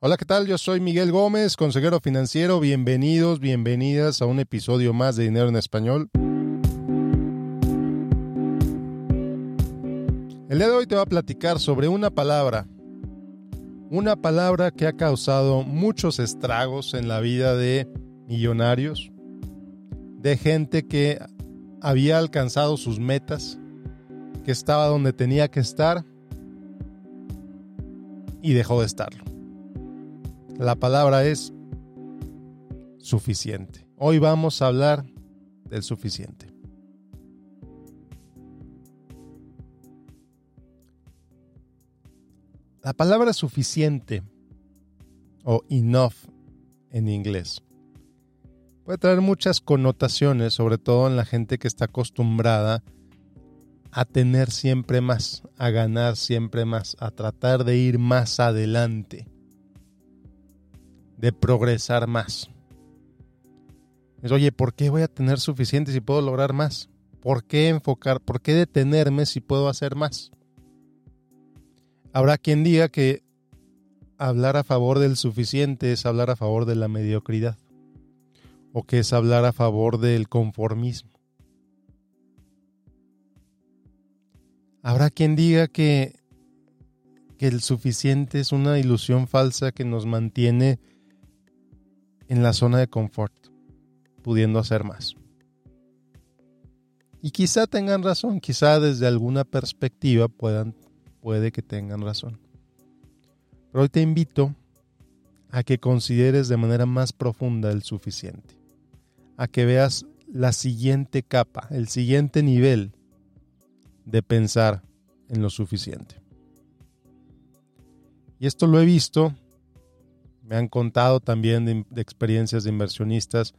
Hola, ¿qué tal? Yo soy Miguel Gómez, consejero financiero. Bienvenidos, bienvenidas a un episodio más de Dinero en Español. El día de hoy te voy a platicar sobre una palabra, una palabra que ha causado muchos estragos en la vida de millonarios, de gente que había alcanzado sus metas, que estaba donde tenía que estar y dejó de estarlo. La palabra es suficiente. Hoy vamos a hablar del suficiente. La palabra suficiente o enough en inglés puede traer muchas connotaciones, sobre todo en la gente que está acostumbrada a tener siempre más, a ganar siempre más, a tratar de ir más adelante de progresar más. Oye, ¿por qué voy a tener suficiente si puedo lograr más? ¿Por qué enfocar? ¿Por qué detenerme si puedo hacer más? Habrá quien diga que hablar a favor del suficiente es hablar a favor de la mediocridad o que es hablar a favor del conformismo. Habrá quien diga que, que el suficiente es una ilusión falsa que nos mantiene en la zona de confort, pudiendo hacer más. Y quizá tengan razón, quizá desde alguna perspectiva puedan, puede que tengan razón. Pero hoy te invito a que consideres de manera más profunda el suficiente, a que veas la siguiente capa, el siguiente nivel de pensar en lo suficiente. Y esto lo he visto me han contado también de, experiencias de inversionistas,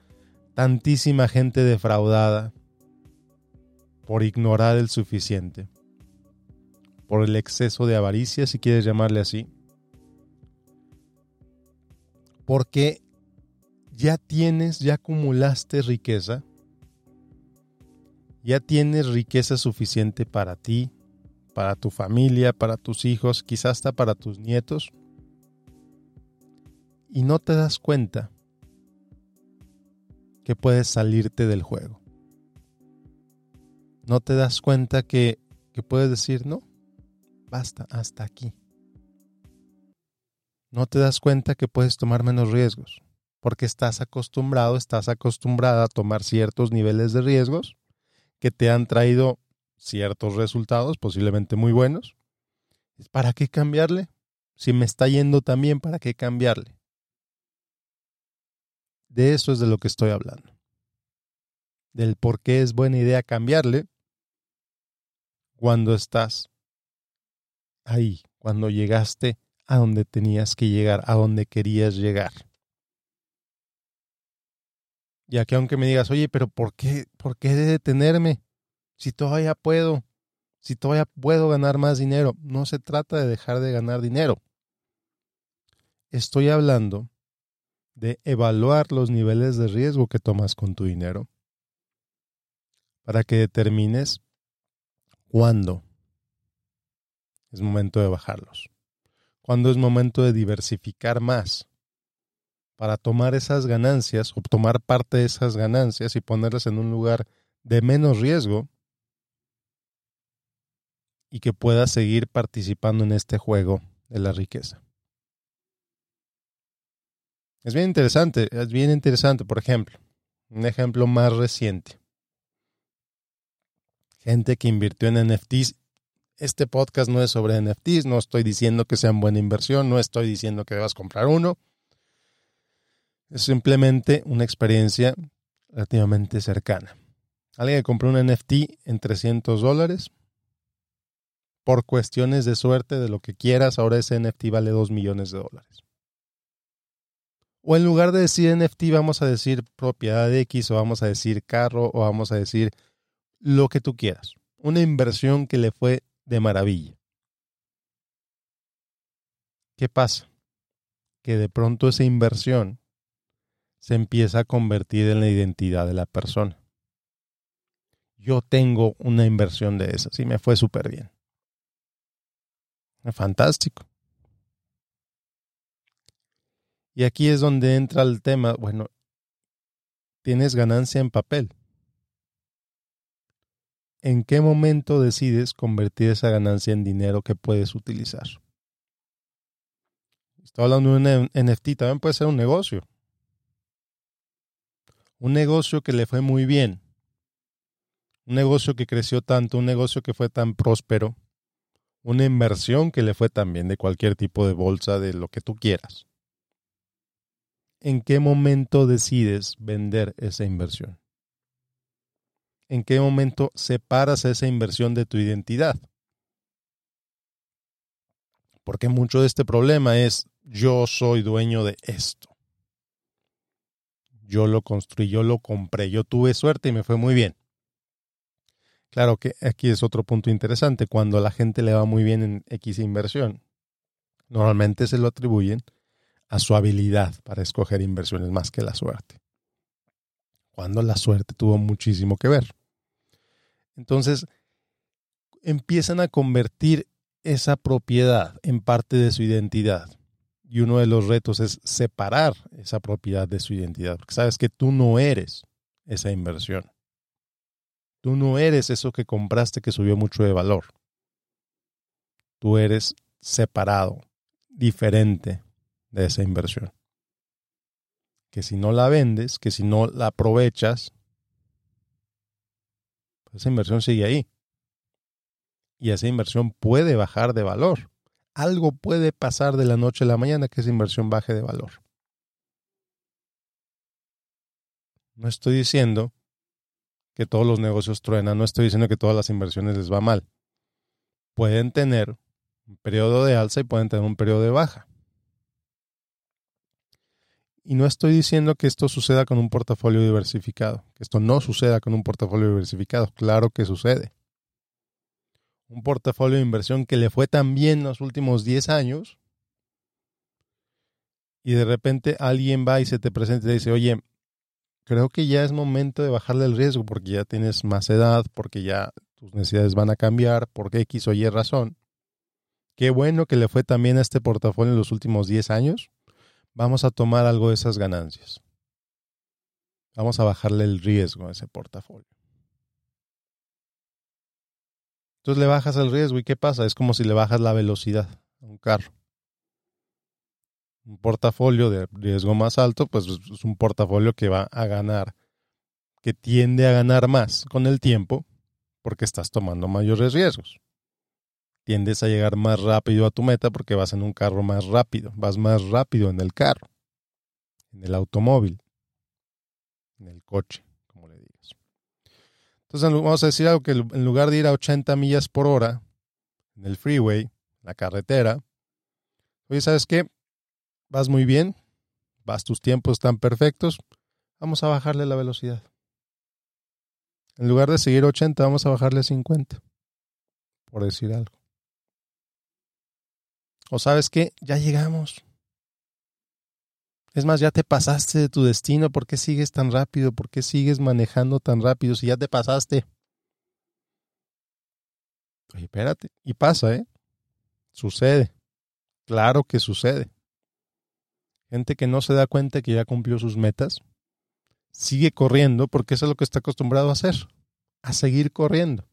tantísima gente defraudada por ignorar el suficiente, por el exceso de avaricia, si quieres llamarle así, porque ya tienes, ya acumulaste riqueza, ya tienes riqueza suficiente para ti, para tu familia, para tus hijos, quizás hasta para tus nietos, y no te das cuenta que puedes salirte del juego. No te das cuenta que, que puedes decir, no, basta, hasta aquí. No te das cuenta que puedes tomar menos riesgos, porque estás acostumbrado, estás acostumbrada a tomar ciertos niveles de riesgos que te han traído ciertos resultados, posiblemente muy buenos. ¿Para qué cambiarle? Si me está yendo tan bien, ¿para qué cambiarle? De eso es de lo que estoy hablando. Del por qué es buena idea cambiarle cuando estás ahí, cuando llegaste a donde tenías que llegar, a donde querías llegar. Ya que aunque me digas, oye, pero ¿por qué, por qué de detenerme? Si todavía puedo, si todavía puedo ganar más dinero. No se trata de dejar de ganar dinero. Estoy hablando de evaluar los niveles de riesgo que tomas con tu dinero para que determines cuándo es momento de bajarlos, cuándo es momento de diversificar más para tomar esas ganancias o tomar parte de esas ganancias y ponerlas en un lugar de menos riesgo y que puedas seguir participando en este juego de la riqueza. Es bien interesante, es bien interesante, por ejemplo, un ejemplo más reciente. Gente que invirtió en NFTs. Este podcast no es sobre NFTs, no estoy diciendo que sean buena inversión, no estoy diciendo que debas comprar uno. Es simplemente una experiencia relativamente cercana. Alguien que compró un NFT en 300 dólares. Por cuestiones de suerte, de lo que quieras, ahora ese NFT vale 2 millones de dólares. O en lugar de decir NFT, vamos a decir propiedad X, o vamos a decir carro, o vamos a decir lo que tú quieras. Una inversión que le fue de maravilla. ¿Qué pasa? Que de pronto esa inversión se empieza a convertir en la identidad de la persona. Yo tengo una inversión de esas y me fue súper bien. Fantástico. Y aquí es donde entra el tema, bueno, tienes ganancia en papel. ¿En qué momento decides convertir esa ganancia en dinero que puedes utilizar? Estoy hablando de un NFT, también puede ser un negocio. Un negocio que le fue muy bien. Un negocio que creció tanto, un negocio que fue tan próspero. Una inversión que le fue tan bien de cualquier tipo de bolsa, de lo que tú quieras. ¿En qué momento decides vender esa inversión? ¿En qué momento separas esa inversión de tu identidad? Porque mucho de este problema es yo soy dueño de esto. Yo lo construí, yo lo compré, yo tuve suerte y me fue muy bien. Claro que aquí es otro punto interesante. Cuando a la gente le va muy bien en X inversión, normalmente se lo atribuyen a su habilidad para escoger inversiones más que la suerte. Cuando la suerte tuvo muchísimo que ver. Entonces, empiezan a convertir esa propiedad en parte de su identidad. Y uno de los retos es separar esa propiedad de su identidad, porque sabes que tú no eres esa inversión. Tú no eres eso que compraste que subió mucho de valor. Tú eres separado, diferente de esa inversión. Que si no la vendes, que si no la aprovechas, pues esa inversión sigue ahí. Y esa inversión puede bajar de valor algo puede pasar de la noche a la mañana que esa inversión baje de valor. No estoy diciendo que todos los negocios truenan, no estoy diciendo que todas las inversiones les va mal. Pueden tener un periodo de alza y pueden tener un periodo de baja. Y no estoy diciendo que esto suceda con un portafolio diversificado, que esto no suceda con un portafolio diversificado. Claro que sucede un portafolio de inversión que le fue tan bien los últimos 10 años y de repente alguien va y se te presenta y te dice, oye, creo que ya es momento de bajarle el riesgo porque ya tienes más edad, porque ya tus necesidades van a cambiar, porque X o Y razón. Qué bueno que le fue tan bien a este portafolio en los últimos 10 años. Vamos a tomar algo de esas ganancias. Vamos a bajarle el riesgo a ese portafolio. Entonces le bajas el riesgo y ¿qué pasa? Es como si le bajas la velocidad a un carro. Un portafolio de riesgo más alto, pues es un portafolio que va a ganar, que tiende a ganar más con el tiempo porque estás tomando mayores riesgos. Tiendes a llegar más rápido a tu meta porque vas en un carro más rápido, vas más rápido en el carro, en el automóvil, en el coche. Entonces vamos a decir algo que en lugar de ir a 80 millas por hora en el freeway, la carretera, oye, ¿sabes qué? Vas muy bien, vas, tus tiempos están perfectos, vamos a bajarle la velocidad. En lugar de seguir 80, vamos a bajarle 50, por decir algo. O sabes qué, ya llegamos. Es más, ya te pasaste de tu destino. ¿Por qué sigues tan rápido? ¿Por qué sigues manejando tan rápido si ya te pasaste? Oye, espérate. Y pasa, ¿eh? Sucede. Claro que sucede. Gente que no se da cuenta que ya cumplió sus metas, sigue corriendo porque eso es lo que está acostumbrado a hacer, a seguir corriendo.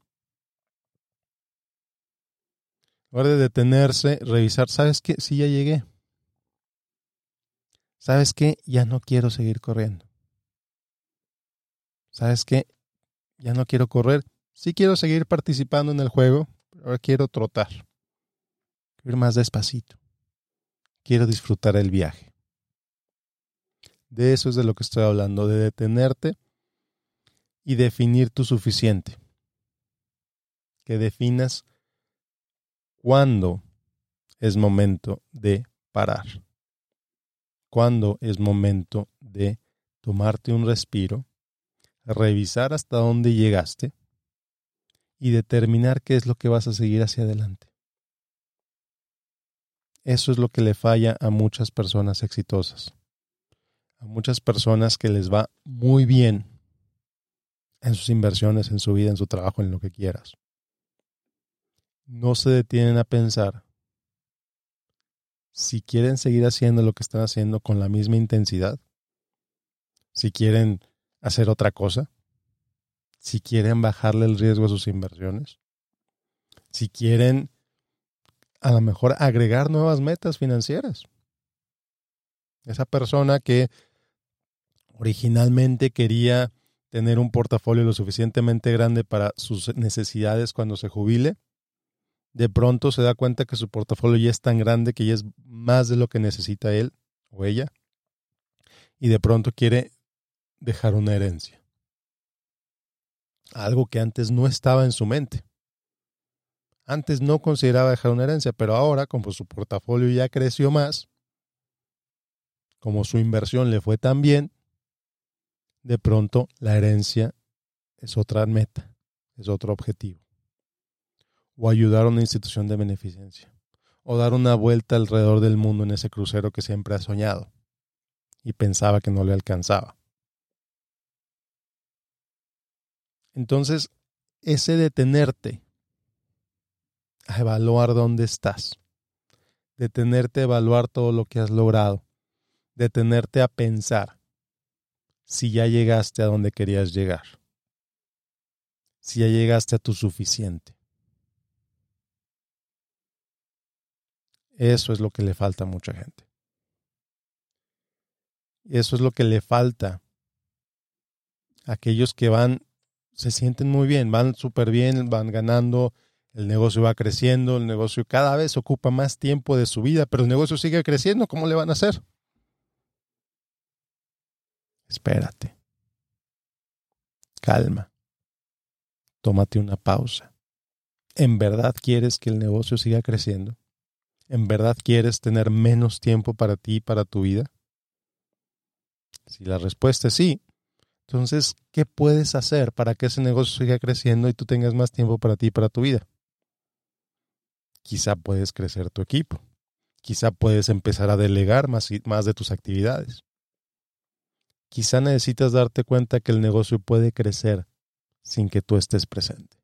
Ahora de detenerse, revisar, ¿sabes qué? Sí, ya llegué. ¿sabes qué? Ya no quiero seguir corriendo. ¿Sabes qué? Ya no quiero correr. Sí quiero seguir participando en el juego, pero ahora quiero trotar. Quiero ir más despacito. Quiero disfrutar el viaje. De eso es de lo que estoy hablando, de detenerte y definir tu suficiente. Que definas cuándo es momento de parar cuándo es momento de tomarte un respiro, revisar hasta dónde llegaste y determinar qué es lo que vas a seguir hacia adelante. Eso es lo que le falla a muchas personas exitosas, a muchas personas que les va muy bien en sus inversiones, en su vida, en su trabajo, en lo que quieras. No se detienen a pensar si quieren seguir haciendo lo que están haciendo con la misma intensidad, si quieren hacer otra cosa, si quieren bajarle el riesgo a sus inversiones, si quieren a lo mejor agregar nuevas metas financieras. Esa persona que originalmente quería tener un portafolio lo suficientemente grande para sus necesidades cuando se jubile, de pronto se da cuenta que su portafolio ya es tan grande que ya es más de lo que necesita él o ella, y de pronto quiere dejar una herencia. Algo que antes no estaba en su mente. Antes no consideraba dejar una herencia, pero ahora, como su portafolio ya creció más, como su inversión le fue tan bien, de pronto la herencia es otra meta, es otro objetivo. O ayudar a una institución de beneficencia. O dar una vuelta alrededor del mundo en ese crucero que siempre ha soñado y pensaba que no le alcanzaba. Entonces, ese detenerte a evaluar dónde estás, detenerte a evaluar todo lo que has logrado, detenerte a pensar si ya llegaste a donde querías llegar, si ya llegaste a tu suficiente. Eso es lo que le falta a mucha gente. Eso es lo que le falta aquellos que van, se sienten muy bien, van súper bien, van ganando, el negocio va creciendo, el negocio cada vez ocupa más tiempo de su vida, pero el negocio sigue creciendo, ¿cómo le van a hacer? Espérate. Calma. Tómate una pausa. ¿En verdad quieres que el negocio siga creciendo? ¿En verdad quieres tener menos tiempo para ti y para tu vida? Si la respuesta es sí, entonces, ¿qué puedes hacer para que ese negocio siga creciendo y tú tengas más tiempo para ti y para tu vida? quizá puedes crecer tu equipo. Quizá puedes empezar a delegar más, más de tus actividades. Quizá necesitas darte cuenta que el negocio puede crecer sin que tú estés presente.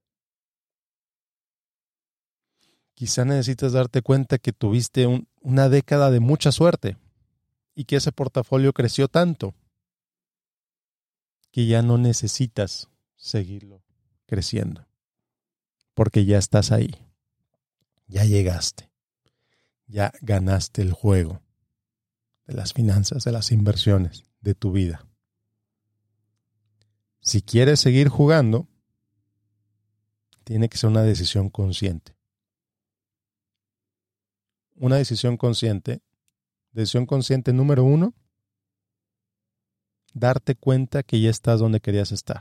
Quizá necesitas darte cuenta que tuviste una década de mucha suerte y que ese portafolio creció tanto que ya no necesitas seguirlo creciendo, porque ya estás ahí ya llegaste, ya ganaste el juego de las finanzas, de las inversiones, de tu vida. Si quieres seguir jugando, tiene que ser una decisión consciente. Una decisión consciente. Decisión consciente número uno, darte cuenta que ya estás donde querías estar.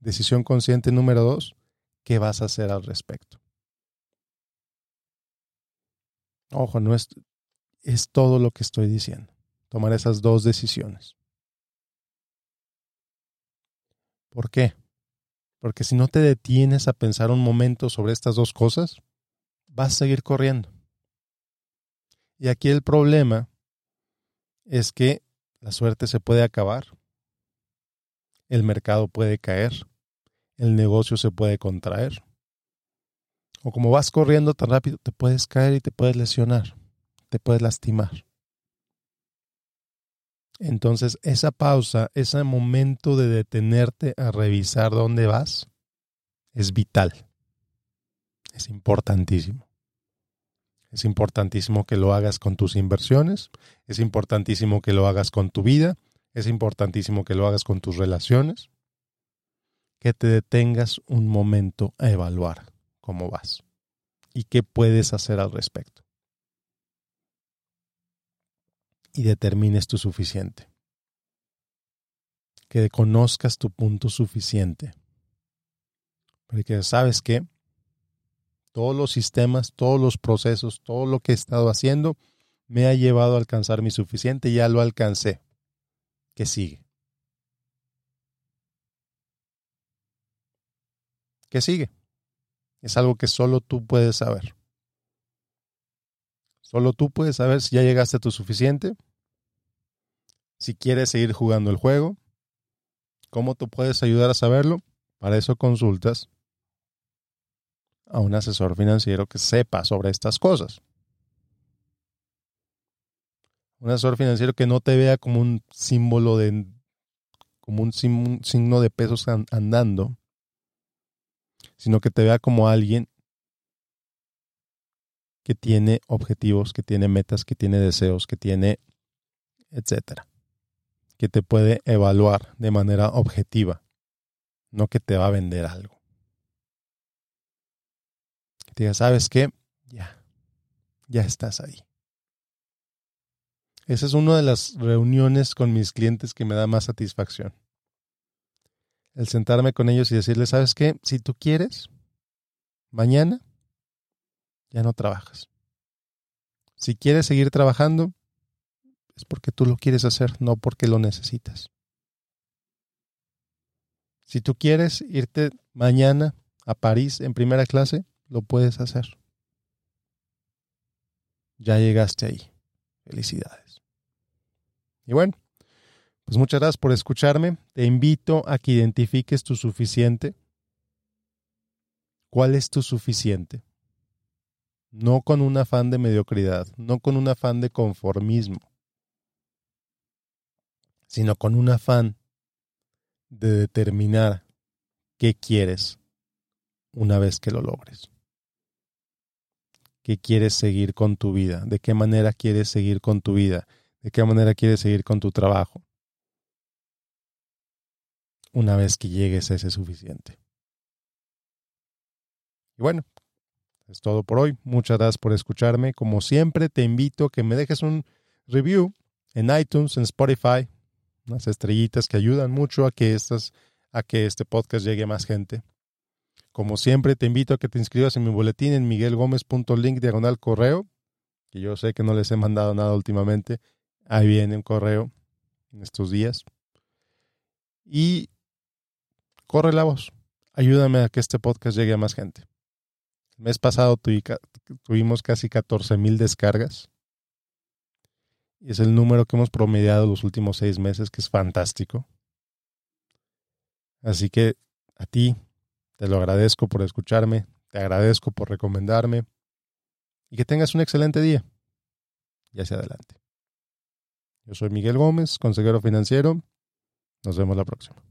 Decisión consciente número dos, ¿qué vas a hacer al respecto? Ojo, no es, es todo lo que estoy diciendo. Tomar esas dos decisiones. ¿Por qué? Porque si no te detienes a pensar un momento sobre estas dos cosas, vas a seguir corriendo. Y aquí el problema es que la suerte se puede acabar, el mercado puede caer, el negocio se puede contraer o como vas corriendo tan rápido, te puedes caer y te puedes lesionar, te puedes lastimar. Entonces, esa pausa, ese momento de detenerte a revisar dónde vas, es vital. Es importantísimo. Es importantísimo que lo hagas con tus inversiones, es importantísimo que lo hagas con tu vida, es importantísimo que lo hagas con tus relaciones, que te detengas un momento a evaluar cómo vas y qué puedes hacer al respecto. Y determines tu suficiente. Que conozcas tu punto suficiente. Porque sabes que todos los sistemas, todos los procesos, todo lo que he estado haciendo me ha llevado a alcanzar mi suficiente, ya lo alcancé. ¿Qué sigue? ¿Qué sigue? Es algo que solo tú puedes saber. Solo tú puedes saber si ya llegaste a tu suficiente, si quieres seguir jugando el juego, cómo tú puedes ayudar a saberlo. Para eso consultas a un asesor financiero que sepa sobre estas cosas. Un asesor financiero que no te vea como un símbolo de, como un signo de pesos andando, sino que te vea como alguien que tiene objetivos, que tiene metas, que tiene deseos, que tiene, etcétera. Que te puede evaluar de manera objetiva, no que te va a vender algo. Te diga, ¿sabes qué? Ya, ya estás ahí. Esa es una de las reuniones con mis clientes que me da más satisfacción. El sentarme con ellos y decirles, ¿sabes qué? Si tú quieres, mañana ya no trabajas. Si quieres seguir trabajando, es porque tú lo quieres hacer, no porque lo necesitas. Si tú quieres irte mañana a París en primera clase, lo puedes hacer. Ya llegaste ahí. Felicidades. Y bueno, pues muchas gracias por escucharme. Te invito a que identifiques tu suficiente. ¿Cuál es tu suficiente? No con un afán de mediocridad, no con un afán de conformismo, sino con un afán de determinar qué quieres una vez que lo logres. ¿Qué quieres seguir con tu vida? ¿De qué manera quieres seguir con tu vida? ¿De qué manera quieres seguir con tu trabajo? Una vez que llegues ese suficiente. Y bueno, es todo por hoy. Muchas gracias por escucharme. Como siempre, te invito a que me dejes un review en iTunes, en Spotify, unas estrellitas que ayudan mucho a que, estas, a que este podcast llegue a más gente. Como siempre, te invito a que te inscribas en mi boletín en miguelgomez.link diagonal correo, que yo sé que no les he mandado nada últimamente. Ahí viene un correo en estos días. Y corre la voz. Ayúdame a que este podcast llegue a más gente. El mes pasado tuvimos casi 14 mil descargas. Y es el número que hemos promediado los últimos seis meses, que es fantástico. Así que a ti te lo agradezco por escucharme, te agradezco por recomendarme y que tengas un excelente día. Y hacia adelante. Yo soy Miguel Gómez, consejero financiero. Nos vemos la próxima.